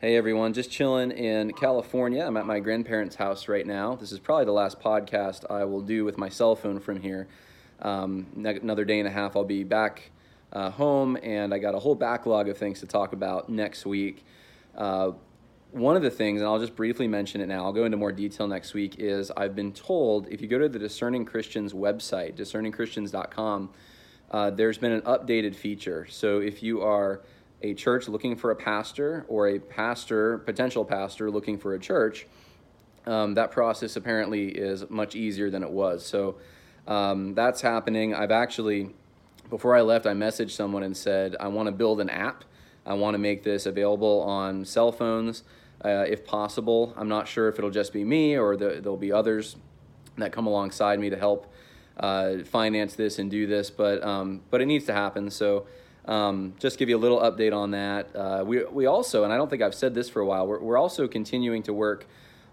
Hey everyone, just chilling in California. I'm at my grandparents' house right now. This is probably the last podcast I will do with my cell phone from here. Um, another day and a half, I'll be back uh, home, and I got a whole backlog of things to talk about next week. Uh, one of the things, and I'll just briefly mention it now, I'll go into more detail next week, is I've been told if you go to the Discerning Christians website, discerningchristians.com, uh, there's been an updated feature. So if you are a church looking for a pastor or a pastor, potential pastor looking for a church, um, that process apparently is much easier than it was. So um, that's happening. I've actually, before I left, I messaged someone and said, I want to build an app. I want to make this available on cell phones uh, if possible. I'm not sure if it'll just be me or the, there'll be others that come alongside me to help uh, finance this and do this, but, um, but it needs to happen. So um, just give you a little update on that. Uh, we, we also, and I don't think I've said this for a while, we're, we're also continuing to work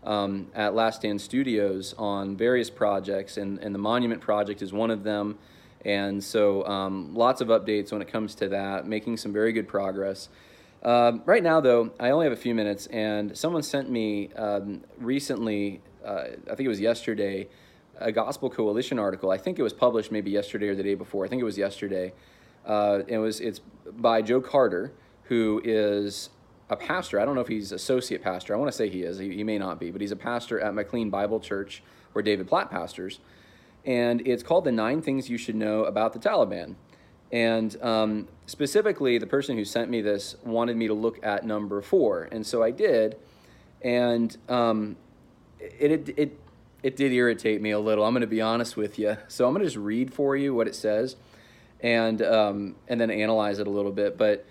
um, at Last Stand Studios on various projects, and, and the Monument Project is one of them. And so um, lots of updates when it comes to that, making some very good progress. Um, right now, though, I only have a few minutes, and someone sent me um, recently, uh, I think it was yesterday, a Gospel Coalition article. I think it was published maybe yesterday or the day before. I think it was yesterday uh, it was it's by Joe Carter, who is a pastor. I don't know if he's associate pastor. I want to say he is. He, he may not be, but he's a pastor at McLean Bible Church, where David Platt pastors. And it's called The Nine Things You Should Know About the Taliban. And um, specifically, the person who sent me this wanted me to look at number four. And so I did. And um, it, it, it, it did irritate me a little. I'm going to be honest with you. So I'm going to just read for you what it says and um, and then analyze it a little bit. But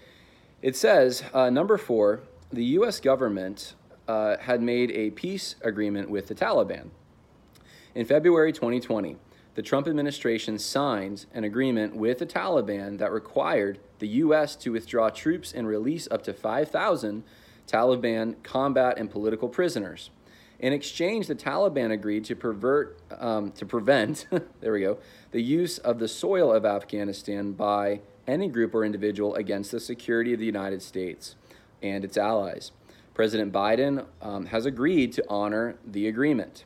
it says uh, number four, the U.S. government uh, had made a peace agreement with the Taliban in February 2020. The Trump administration signed an agreement with the Taliban that required the U.S. to withdraw troops and release up to 5,000 Taliban combat and political prisoners. In exchange, the Taliban agreed to pervert, um, to prevent, there we go, the use of the soil of Afghanistan by any group or individual against the security of the United States and its allies. President Biden um, has agreed to honor the agreement.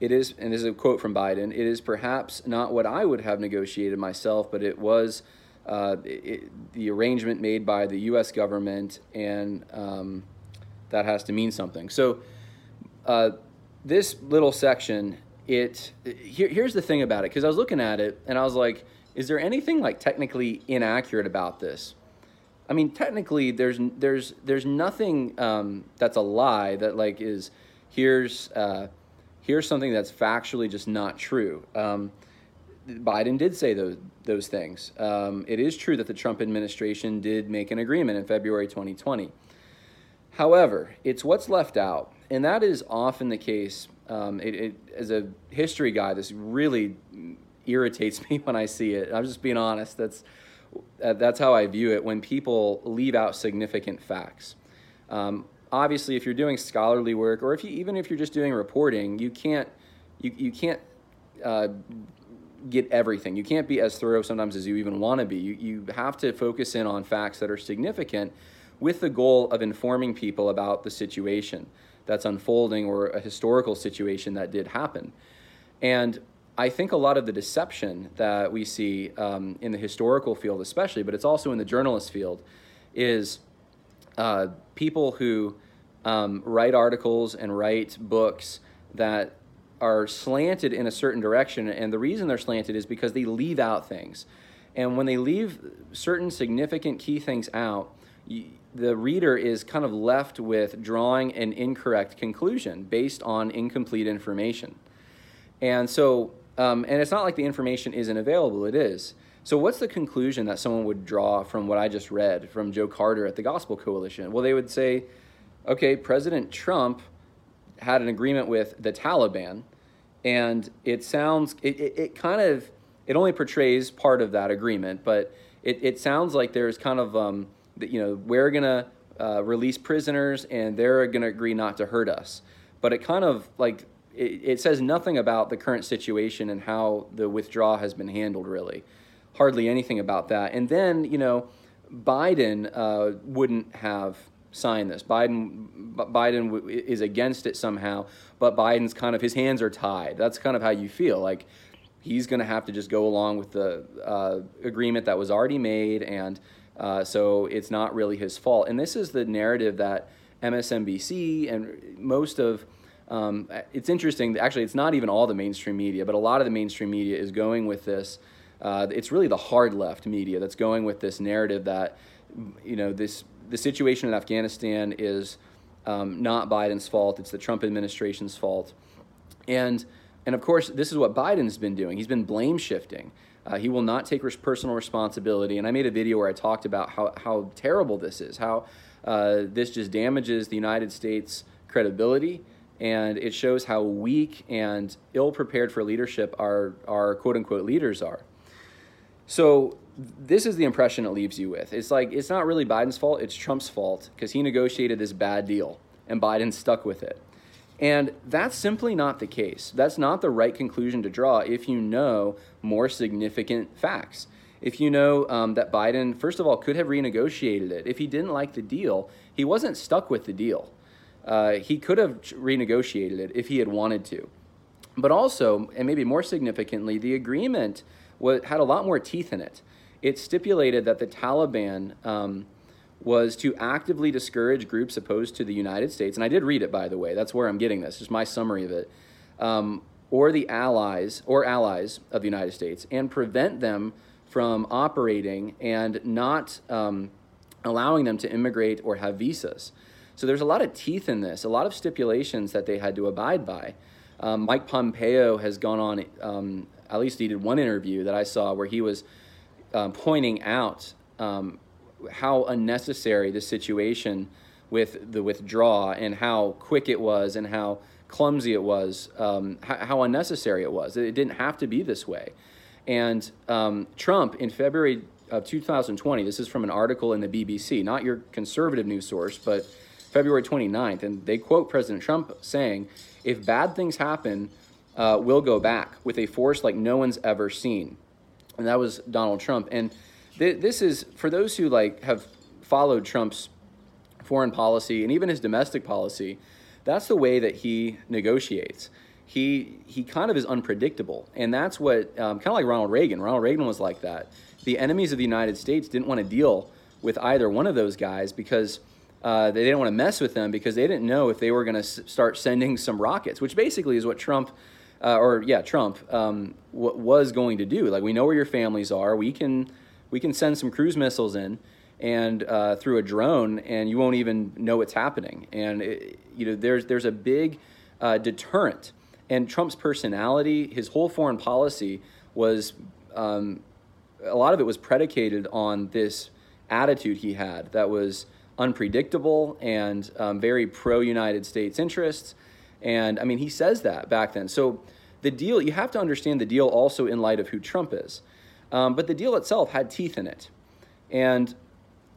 It is, and this is a quote from Biden, it is perhaps not what I would have negotiated myself, but it was uh, it, the arrangement made by the U.S. government, and um, that has to mean something. So, uh, this little section, it here, here's the thing about it because I was looking at it and I was like, is there anything like technically inaccurate about this? I mean, technically, there's there's there's nothing um, that's a lie that like is here's uh, here's something that's factually just not true. Um, Biden did say those those things. Um, it is true that the Trump administration did make an agreement in February 2020. However, it's what's left out, and that is often the case. Um, it, it, as a history guy, this really irritates me when I see it. I'm just being honest. That's that's how I view it when people leave out significant facts. Um, obviously, if you're doing scholarly work, or if you even if you're just doing reporting, you can't you, you can't uh, get everything. You can't be as thorough sometimes as you even want to be. You, you have to focus in on facts that are significant with the goal of informing people about the situation that's unfolding or a historical situation that did happen. And I think a lot of the deception that we see um, in the historical field, especially, but it's also in the journalist field, is uh, people who um, write articles and write books that are slanted in a certain direction. And the reason they're slanted is because they leave out things. And when they leave certain significant key things out, the reader is kind of left with drawing an incorrect conclusion based on incomplete information. And so, um, and it's not like the information isn't available, it is. So, what's the conclusion that someone would draw from what I just read from Joe Carter at the Gospel Coalition? Well, they would say, okay, President Trump had an agreement with the Taliban, and it sounds, it, it, it kind of, it only portrays part of that agreement, but it, it sounds like there's kind of, um, you know, we're to uh, release prisoners and they're to agree not to hurt us. But it kind of like, it, it, says nothing about the current situation and how the withdrawal has been handled, really. Hardly anything about that. And then, you know, Biden uh, wouldn't have sign this. Biden Biden is against it somehow, but Biden's kind of his hands are tied. That's kind of how you feel like he's going to have to just go along with the uh, agreement that was already made, and uh, so it's not really his fault. And this is the narrative that MSNBC and most of um, it's interesting. Actually, it's not even all the mainstream media, but a lot of the mainstream media is going with this. Uh, it's really the hard left media that's going with this narrative that you know this the situation in Afghanistan is um, not Biden's fault. It's the Trump administration's fault, and and of course this is what Biden's been doing. He's been blame shifting. Uh, he will not take personal responsibility. And I made a video where I talked about how how terrible this is. How uh, this just damages the United States credibility and it shows how weak and ill prepared for leadership our, our quote unquote leaders are. So, this is the impression it leaves you with. It's like, it's not really Biden's fault, it's Trump's fault because he negotiated this bad deal and Biden stuck with it. And that's simply not the case. That's not the right conclusion to draw if you know more significant facts. If you know um, that Biden, first of all, could have renegotiated it. If he didn't like the deal, he wasn't stuck with the deal. Uh, he could have renegotiated it if he had wanted to. But also, and maybe more significantly, the agreement was, had a lot more teeth in it. It stipulated that the Taliban um, was to actively discourage groups opposed to the United States, and I did read it, by the way. That's where I'm getting this. Just my summary of it. Um, or the allies or allies of the United States, and prevent them from operating and not um, allowing them to immigrate or have visas. So there's a lot of teeth in this, a lot of stipulations that they had to abide by. Um, Mike Pompeo has gone on, um, at least he did one interview that I saw where he was um, pointing out um, how unnecessary the situation with the withdrawal and how quick it was and how clumsy it was, um, how, how, unnecessary it was. It didn't have to be this way. And um, Trump in February of 2020, this is from an article in the BBC, not your conservative news source, but February 29th, and they quote President Trump saying, If bad things happen, uh, we'll go back with a force like no one's ever seen. And that was Donald Trump. And th- this is, for those who like have followed Trump's foreign policy and even his domestic policy, that's the way that he negotiates. He, he kind of is unpredictable. And that's what, um, kind of like Ronald Reagan. Ronald Reagan was like that. The enemies of the United States didn't want to deal with either one of those guys because uh, they didn't want to mess with them because they didn't know if they were going to s- start sending some rockets, which basically is what Trump, uh, or yeah, Trump um, w- was going to do. Like we know where your families are, we can we can send some cruise missiles in and uh, through a drone, and you won't even know what's happening. And it, you know, there's there's a big uh, deterrent, and Trump's personality, his whole foreign policy was. Um, a lot of it was predicated on this attitude he had that was unpredictable and um, very pro United States interests. And I mean, he says that back then. So the deal, you have to understand the deal also in light of who Trump is. Um, but the deal itself had teeth in it. And,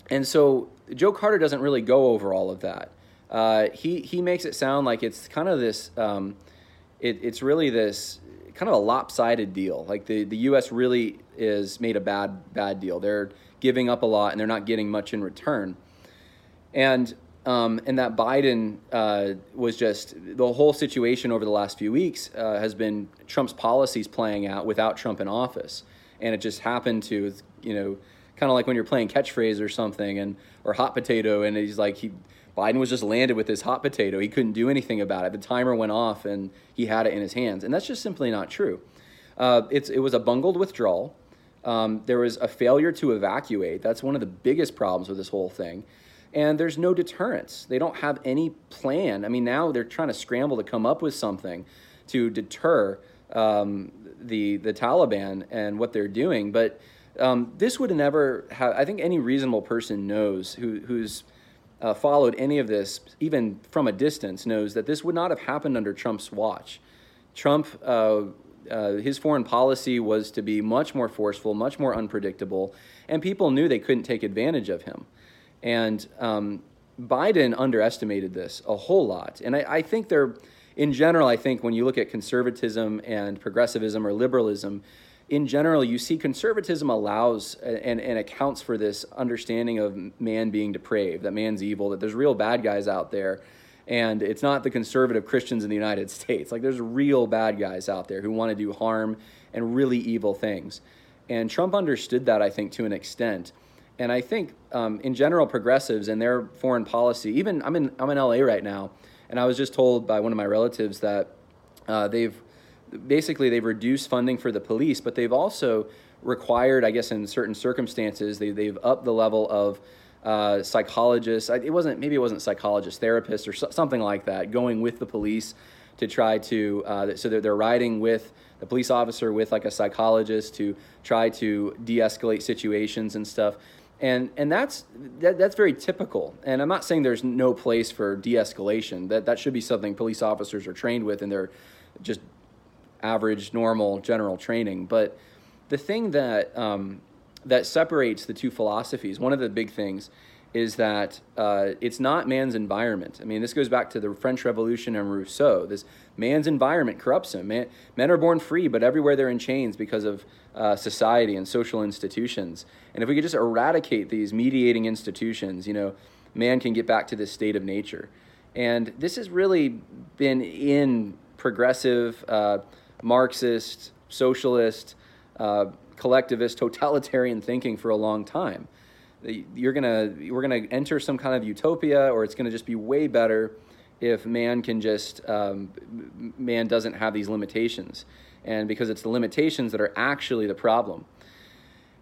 and so Joe Carter doesn't really go over all of that. Uh, he, he makes it sound like it's kind of this, um, it, it's really this kind of a lopsided deal. Like the, the U.S. really is made a bad, bad deal. They're giving up a lot and they're not getting much in return and um, and that Biden uh, was just the whole situation over the last few weeks uh, has been Trump's policies playing out without Trump in office, and it just happened to you know kind of like when you're playing catchphrase or something and or hot potato, and he's like he Biden was just landed with his hot potato. He couldn't do anything about it. The timer went off, and he had it in his hands, and that's just simply not true. Uh, it's it was a bungled withdrawal. Um, there was a failure to evacuate. That's one of the biggest problems with this whole thing and there's no deterrence. They don't have any plan. I mean, now they're trying to scramble to come up with something to deter um, the the Taliban and what they're doing. But um, this would never have. I think any reasonable person knows who who's uh, followed any of this, even from a distance, knows that this would not have happened under Trump's watch. Trump. Uh, uh, his foreign policy was to be much more forceful, much more unpredictable, and people knew they couldn't take advantage of him. And um, Biden underestimated this a whole lot. And I, I think they're, in general, I think when you look at conservatism and progressivism or liberalism, in general, you see conservatism allows and, and accounts for this understanding of man being depraved, that man's evil, that there's real bad guys out there. And it's not the conservative Christians in the United States. Like, there's real bad guys out there who want to do harm and really evil things. And Trump understood that, I think, to an extent. And I think, um, in general, progressives and their foreign policy, even I'm in, I'm in LA right now, and I was just told by one of my relatives that uh, they've basically they've reduced funding for the police, but they've also required, I guess, in certain circumstances, they, they've upped the level of uh, psychologists. It wasn't maybe it wasn't psychologists, therapists, or so, something like that, going with the police to try to. Uh, so they're, they're riding with the police officer with like a psychologist to try to de-escalate situations and stuff. And, and that's that, that's very typical. And I'm not saying there's no place for de-escalation. That that should be something police officers are trained with, and they're just average, normal, general training. But the thing that um, that separates the two philosophies, one of the big things, is that uh, it's not man's environment. I mean, this goes back to the French Revolution and Rousseau. This man's environment corrupts him. Man, men are born free, but everywhere they're in chains because of uh, society and social institutions. And if we could just eradicate these mediating institutions, you know, man can get back to this state of nature. And this has really been in progressive. Uh, Marxist, socialist, uh, collectivist, totalitarian thinking for a long time. You're gonna, we're gonna enter some kind of utopia, or it's gonna just be way better if man can just, um, man doesn't have these limitations, and because it's the limitations that are actually the problem.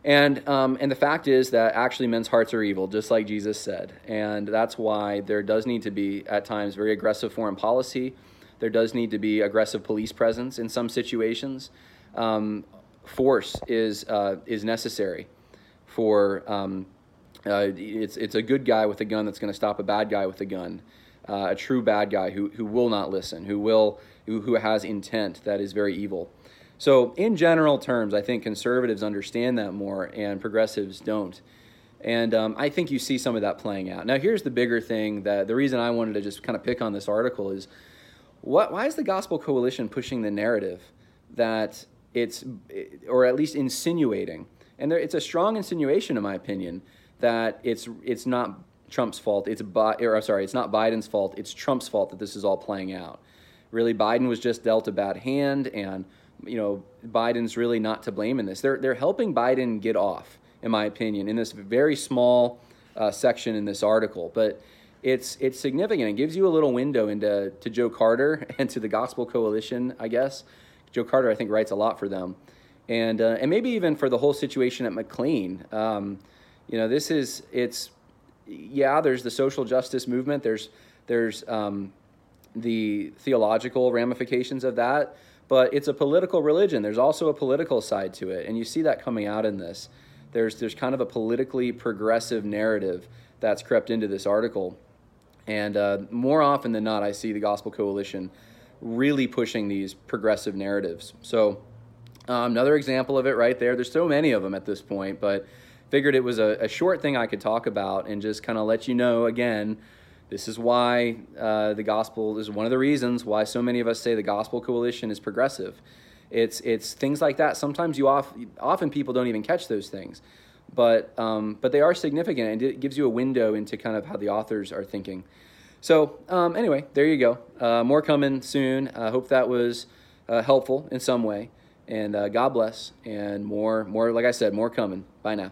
And, um, and the fact is that actually men's hearts are evil, just like Jesus said. And that's why there does need to be, at times, very aggressive foreign policy there does need to be aggressive police presence in some situations. Um, force is uh, is necessary for um, uh, it's it's a good guy with a gun that's going to stop a bad guy with a gun, uh, a true bad guy who who will not listen, who will who, who has intent that is very evil. So in general terms, I think conservatives understand that more and progressives don't. And um, I think you see some of that playing out. Now, here's the bigger thing that the reason I wanted to just kind of pick on this article is what, why is the Gospel Coalition pushing the narrative that it's, or at least insinuating, and there, it's a strong insinuation, in my opinion, that it's it's not Trump's fault. It's Bi- or sorry, it's not Biden's fault. It's Trump's fault that this is all playing out. Really, Biden was just dealt a bad hand, and you know Biden's really not to blame in this. They're they're helping Biden get off, in my opinion, in this very small uh, section in this article, but it's it's significant. It gives you a little window into to Joe Carter and to the Gospel Coalition, I guess. Joe Carter, I think, writes a lot for them, and uh, and maybe even for the whole situation at McLean. Um, you know, this is it's yeah. There's the social justice movement. There's there's um, the theological ramifications of that, but it's a political religion. There's also a political side to it, and you see that coming out in this. There's there's kind of a politically progressive narrative that's crept into this article and uh, more often than not, I see the Gospel Coalition really pushing these progressive narratives. So, um, another example of it right there. There's so many of them at this point, but figured it was a, a short thing I could talk about and just kind of let you know again. This is why uh, the gospel is one of the reasons why so many of us say the Gospel Coalition is progressive. It's it's things like that. Sometimes you off, often people don't even catch those things but um, but they are significant and it gives you a window into kind of how the authors are thinking. So um, anyway, there you go. Uh, more coming soon. I hope that was uh, helpful in some way. And uh, God bless. And more, more, like I said, more coming. Bye now.